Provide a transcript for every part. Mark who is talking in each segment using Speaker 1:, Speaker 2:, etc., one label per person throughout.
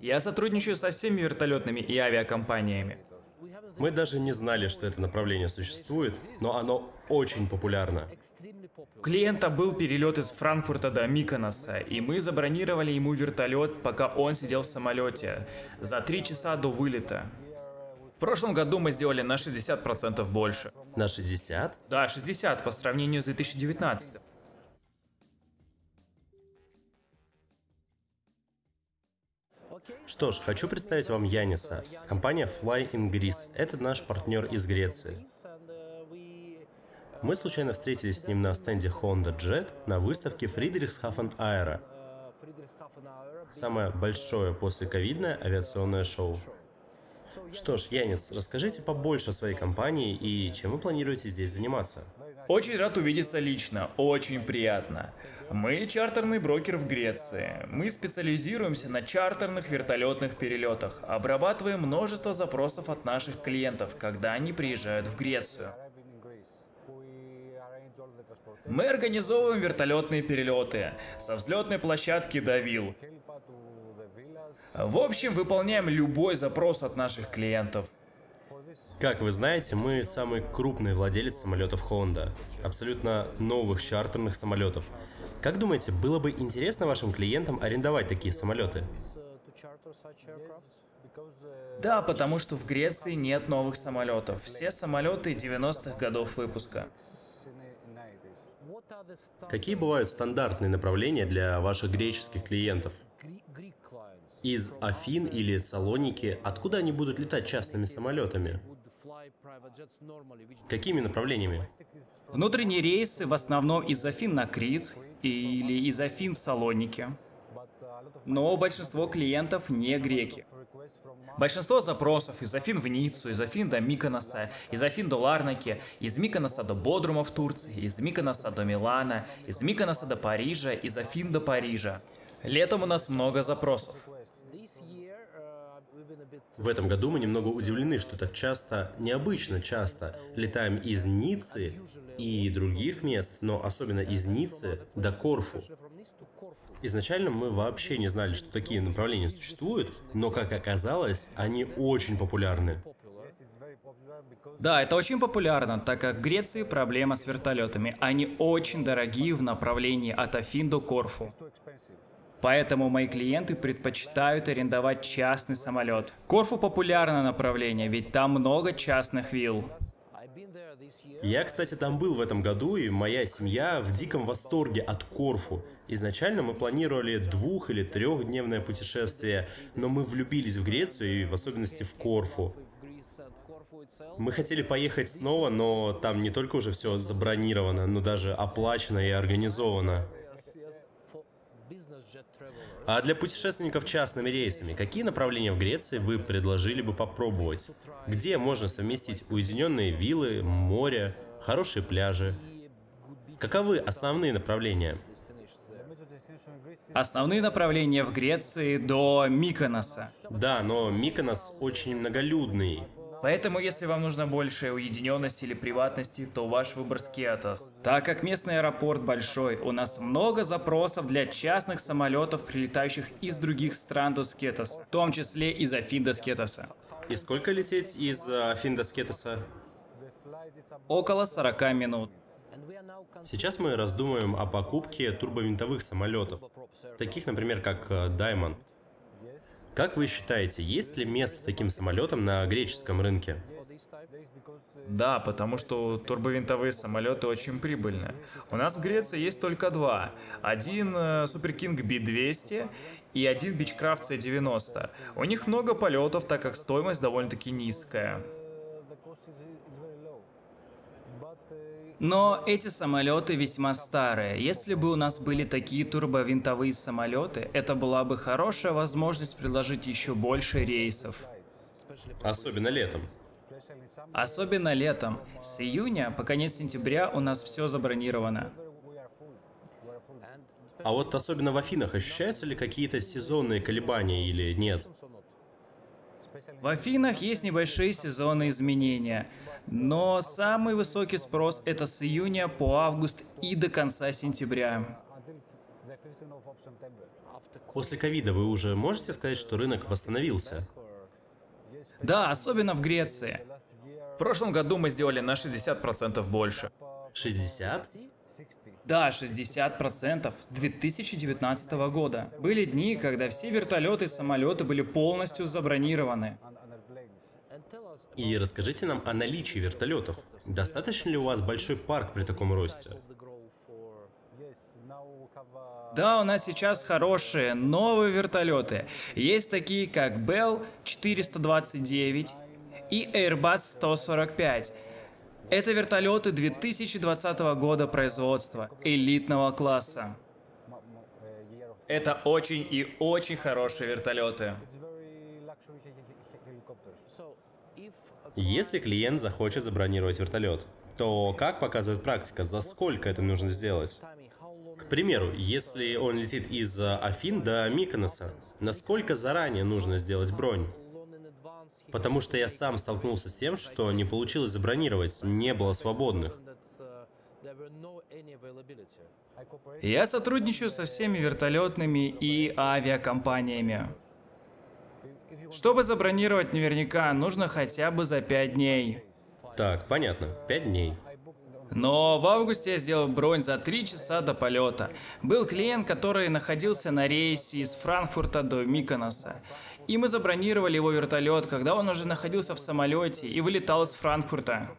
Speaker 1: Я сотрудничаю со всеми вертолетными и авиакомпаниями.
Speaker 2: Мы даже не знали, что это направление существует, но оно очень популярно.
Speaker 1: У клиента был перелет из Франкфурта до Миконоса, и мы забронировали ему вертолет, пока он сидел в самолете, за три часа до вылета. В прошлом году мы сделали на 60% больше.
Speaker 2: На 60?
Speaker 1: Да, 60 по сравнению с 2019.
Speaker 2: Что ж, хочу представить вам Яниса. Компания Fly in Greece. Это наш партнер из Греции. Мы случайно встретились с ним на стенде Honda Jet на выставке Friedrichshafen Aero. Самое большое после ковидное авиационное шоу. Что ж, Янис, расскажите побольше о своей компании и чем вы планируете здесь заниматься.
Speaker 1: Очень рад увидеться лично, очень приятно. Мы чартерный брокер в Греции. Мы специализируемся на чартерных вертолетных перелетах, обрабатываем множество запросов от наших клиентов, когда они приезжают в Грецию. Мы организовываем вертолетные перелеты со взлетной площадки до вилл. В общем, выполняем любой запрос от наших клиентов.
Speaker 2: Как вы знаете, мы самый крупный владелец самолетов Honda. Абсолютно новых чартерных самолетов. Как думаете, было бы интересно вашим клиентам арендовать такие самолеты?
Speaker 1: Да, потому что в Греции нет новых самолетов. Все самолеты 90-х годов выпуска.
Speaker 2: Какие бывают стандартные направления для ваших греческих клиентов? Из Афин или Салоники, откуда они будут летать частными самолетами? Какими направлениями?
Speaker 1: Внутренние рейсы в основном из Афин на Крит или из Афин в Салоники. Но большинство клиентов не греки. Большинство запросов из Афин в Ниццу, из Афин до Миконоса, из Афин до Ларнаки, из Миконоса до Бодрума в Турции, из Миконоса до Милана, из Миконоса до Парижа, из Афин до Парижа. Летом у нас много запросов.
Speaker 2: В этом году мы немного удивлены, что так часто, необычно часто, летаем из Ниццы и других мест, но особенно из Ниццы до Корфу. Изначально мы вообще не знали, что такие направления существуют, но, как оказалось, они очень популярны.
Speaker 1: Да, это очень популярно, так как в Греции проблема с вертолетами. Они очень дорогие в направлении от Афин до Корфу. Поэтому мои клиенты предпочитают арендовать частный самолет. Корфу популярное направление, ведь там много частных вилл.
Speaker 2: Я, кстати, там был в этом году, и моя семья в диком восторге от Корфу. Изначально мы планировали двух- или трехдневное путешествие, но мы влюбились в Грецию и в особенности в Корфу. Мы хотели поехать снова, но там не только уже все забронировано, но даже оплачено и организовано. А для путешественников частными рейсами, какие направления в Греции вы предложили бы попробовать? Где можно совместить уединенные виллы, море, хорошие пляжи? Каковы основные направления?
Speaker 1: Основные направления в Греции до Миконоса.
Speaker 2: Да, но Миконос очень многолюдный.
Speaker 1: Поэтому, если вам нужна большая уединенность или приватности, то ваш выбор Скиатос. Так как местный аэропорт большой, у нас много запросов для частных самолетов, прилетающих из других стран до Скетос, в том числе из Афин до Скетоса.
Speaker 2: И сколько лететь из э, Афин до Скетоса?
Speaker 1: Около 40 минут.
Speaker 2: Сейчас мы раздумываем о покупке турбовинтовых самолетов, таких, например, как э, Diamond. Как вы считаете, есть ли место таким самолетам на греческом рынке?
Speaker 1: Да, потому что турбовинтовые самолеты очень прибыльны. У нас в Греции есть только два. Один Super King B200 и один Beechcraft C90. У них много полетов, так как стоимость довольно-таки низкая. Но эти самолеты весьма старые. Если бы у нас были такие турбовинтовые самолеты, это была бы хорошая возможность предложить еще больше рейсов.
Speaker 2: Особенно летом.
Speaker 1: Особенно летом. С июня по конец сентября у нас все забронировано.
Speaker 2: А вот особенно в Афинах ощущаются ли какие-то сезонные колебания или нет?
Speaker 1: В Афинах есть небольшие сезонные изменения, но самый высокий спрос это с июня по август и до конца сентября.
Speaker 2: После ковида вы уже можете сказать, что рынок восстановился?
Speaker 1: Да, особенно в Греции. В прошлом году мы сделали на 60% больше.
Speaker 2: 60?
Speaker 1: Да, 60% с 2019 года. Были дни, когда все вертолеты и самолеты были полностью забронированы.
Speaker 2: И расскажите нам о наличии вертолетов. Достаточно ли у вас большой парк при таком росте?
Speaker 1: Да, у нас сейчас хорошие новые вертолеты. Есть такие, как Bell 429 и Airbus 145. Это вертолеты 2020 года производства, элитного класса. Это очень и очень хорошие вертолеты.
Speaker 2: Если клиент захочет забронировать вертолет, то как показывает практика, за сколько это нужно сделать? К примеру, если он летит из Афин до Миконоса, насколько заранее нужно сделать бронь? Потому что я сам столкнулся с тем, что не получилось забронировать, не было свободных.
Speaker 1: Я сотрудничаю со всеми вертолетными и авиакомпаниями. Чтобы забронировать наверняка, нужно хотя бы за 5 дней.
Speaker 2: Так, понятно. 5 дней.
Speaker 1: Но в августе я сделал бронь за 3 часа до полета. Был клиент, который находился на рейсе из Франкфурта до Миконоса. И мы забронировали его вертолет, когда он уже находился в самолете и вылетал из Франкфурта.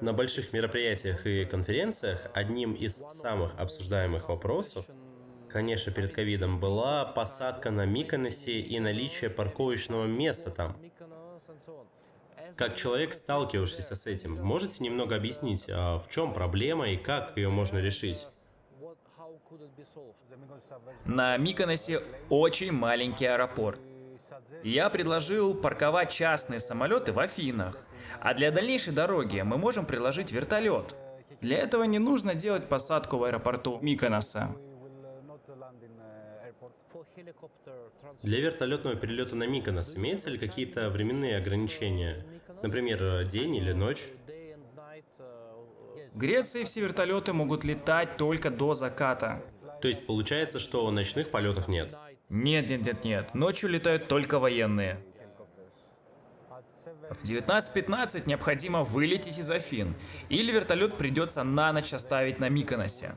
Speaker 2: На больших мероприятиях и конференциях одним из самых обсуждаемых вопросов конечно, перед ковидом, была посадка на Миконосе и наличие парковочного места там. Как человек, сталкивавшийся с этим, можете немного объяснить, а в чем проблема и как ее можно решить?
Speaker 1: На Миконосе очень маленький аэропорт. Я предложил парковать частные самолеты в Афинах, а для дальнейшей дороги мы можем предложить вертолет. Для этого не нужно делать посадку в аэропорту Миконоса.
Speaker 2: Для вертолетного перелета на Миконос имеются ли какие-то временные ограничения? Например, день или ночь?
Speaker 1: В Греции все вертолеты могут летать только до заката.
Speaker 2: То есть получается, что ночных полетов нет?
Speaker 1: Нет, нет, нет, нет. Ночью летают только военные. В 19.15 необходимо вылететь из Афин, или вертолет придется на ночь оставить на Миконосе.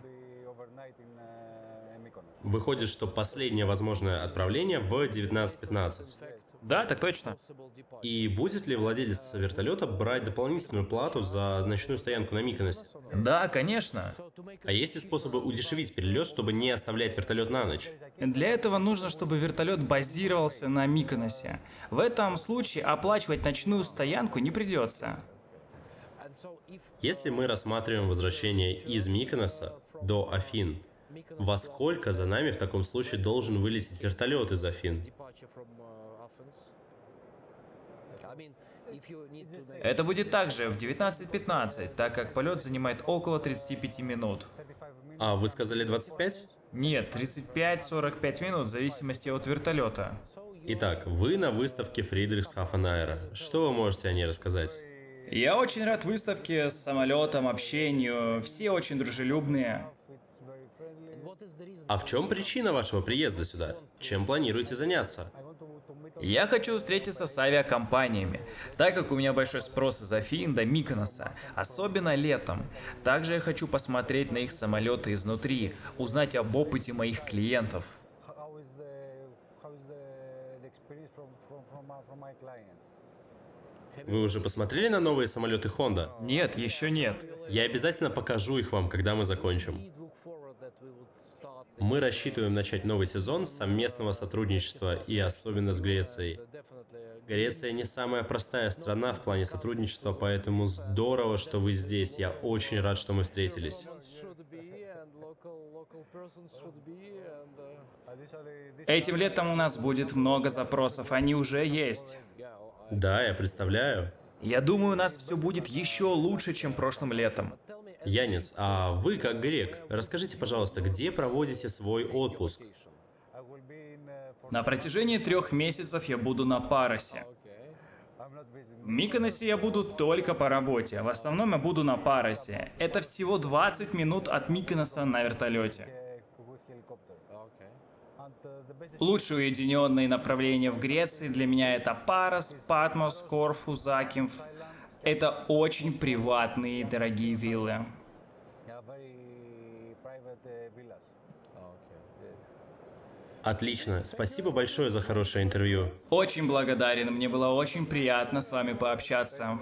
Speaker 2: Выходит, что последнее возможное отправление в 19.15.
Speaker 1: Да, так точно.
Speaker 2: И будет ли владелец вертолета брать дополнительную плату за ночную стоянку на Миконосе?
Speaker 1: Да, конечно.
Speaker 2: А есть ли способы удешевить перелет, чтобы не оставлять вертолет на ночь?
Speaker 1: Для этого нужно, чтобы вертолет базировался на Миконосе. В этом случае оплачивать ночную стоянку не придется.
Speaker 2: Если мы рассматриваем возвращение из Миконоса до Афин, во сколько за нами в таком случае должен вылететь вертолет из Афин?
Speaker 1: Это будет также в 19.15, так как полет занимает около 35 минут.
Speaker 2: А вы сказали 25?
Speaker 1: Нет, 35-45 минут в зависимости от вертолета.
Speaker 2: Итак, вы на выставке Фридрихсхафен Аэро. Что вы можете о ней рассказать?
Speaker 1: Я очень рад выставке, с самолетом, общению. Все очень дружелюбные.
Speaker 2: А в чем причина вашего приезда сюда? Чем планируете заняться?
Speaker 1: Я хочу встретиться с авиакомпаниями, так как у меня большой спрос из Афин до Миконоса, особенно летом. Также я хочу посмотреть на их самолеты изнутри, узнать об опыте моих клиентов.
Speaker 2: Вы уже посмотрели на новые самолеты Honda?
Speaker 1: Нет, еще нет.
Speaker 2: Я обязательно покажу их вам, когда мы закончим. Мы рассчитываем начать новый сезон с совместного сотрудничества и особенно с Грецией. Греция не самая простая страна в плане сотрудничества, поэтому здорово, что вы здесь. Я очень рад, что мы встретились.
Speaker 1: Этим летом у нас будет много запросов, они уже есть.
Speaker 2: Да, я представляю.
Speaker 1: Я думаю, у нас все будет еще лучше, чем прошлым летом.
Speaker 2: Янис, а вы как грек, расскажите, пожалуйста, где проводите свой отпуск?
Speaker 1: На протяжении трех месяцев я буду на Паросе. В Миконосе я буду только по работе. В основном я буду на Паросе. Это всего 20 минут от Миконоса на вертолете. Лучшие уединенные направления в Греции для меня это Парос, Патмос, Корфу, Закимф. Это очень приватные дорогие виллы.
Speaker 2: Отлично. Спасибо большое за хорошее интервью.
Speaker 1: Очень благодарен, мне было очень приятно с вами пообщаться.